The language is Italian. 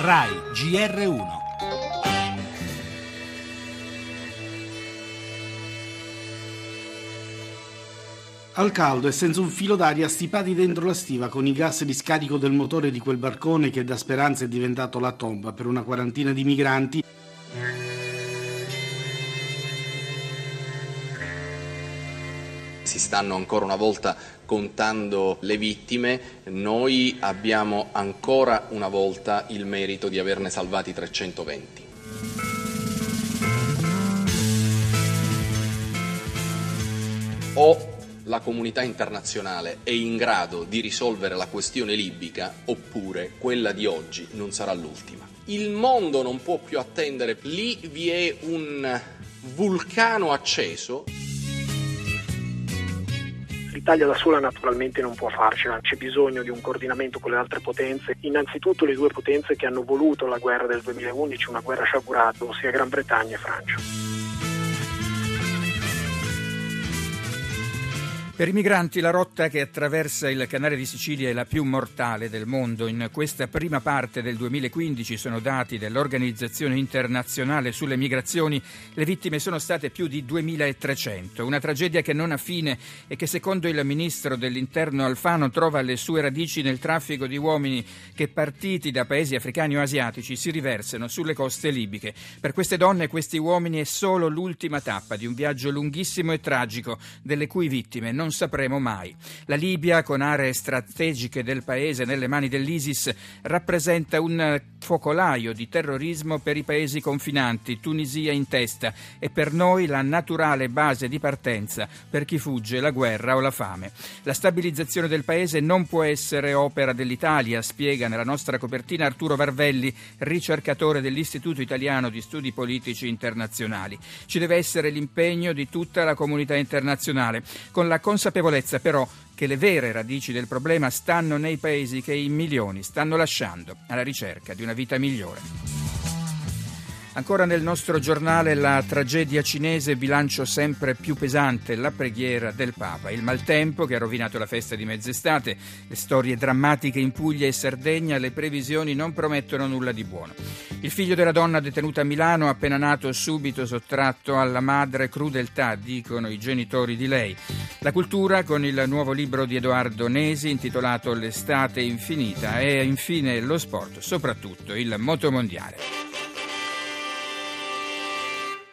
RAI GR1 Al caldo e senza un filo d'aria stipati dentro la stiva con i gas di scarico del motore di quel barcone che da speranza è diventato la tomba per una quarantina di migranti si stanno ancora una volta contando le vittime, noi abbiamo ancora una volta il merito di averne salvati 320. O la comunità internazionale è in grado di risolvere la questione libica oppure quella di oggi non sarà l'ultima. Il mondo non può più attendere, lì vi è un vulcano acceso L'Italia da sola naturalmente non può farcela, c'è bisogno di un coordinamento con le altre potenze, innanzitutto le due potenze che hanno voluto la guerra del 2011, una guerra sciagurata, ossia Gran Bretagna e Francia. Per i migranti la rotta che attraversa il canale di Sicilia è la più mortale del mondo. In questa prima parte del 2015 sono dati dell'Organizzazione internazionale sulle migrazioni. Le vittime sono state più di 2300. Una tragedia che non ha fine e che secondo il ministro dell'Interno Alfano trova le sue radici nel traffico di uomini che partiti da paesi africani o asiatici si riversano sulle coste libiche. Per queste donne e questi uomini è solo l'ultima tappa di un viaggio lunghissimo e tragico delle cui vittime non non sapremo mai. La Libia, con aree strategiche del paese nelle mani dell'ISIS, rappresenta un focolaio di terrorismo per i paesi confinanti, Tunisia in testa, e per noi la naturale base di partenza per chi fugge la guerra o la fame. La stabilizzazione del paese non può essere opera dell'Italia, spiega nella nostra copertina Arturo Varvelli, ricercatore dell'Istituto Italiano di Studi Politici Internazionali. Ci deve essere l'impegno di tutta la comunità internazionale, con la consapevolezza però che le vere radici del problema stanno nei paesi che in milioni stanno lasciando alla ricerca di una vita migliore. Ancora nel nostro giornale la tragedia cinese, bilancio sempre più pesante, la preghiera del Papa, il maltempo che ha rovinato la festa di mezz'estate, le storie drammatiche in Puglia e Sardegna, le previsioni non promettono nulla di buono. Il figlio della donna detenuta a Milano, appena nato, subito sottratto alla madre, crudeltà, dicono i genitori di lei. La cultura con il nuovo libro di Edoardo Nesi intitolato L'estate infinita e infine lo sport, soprattutto il motomondiale.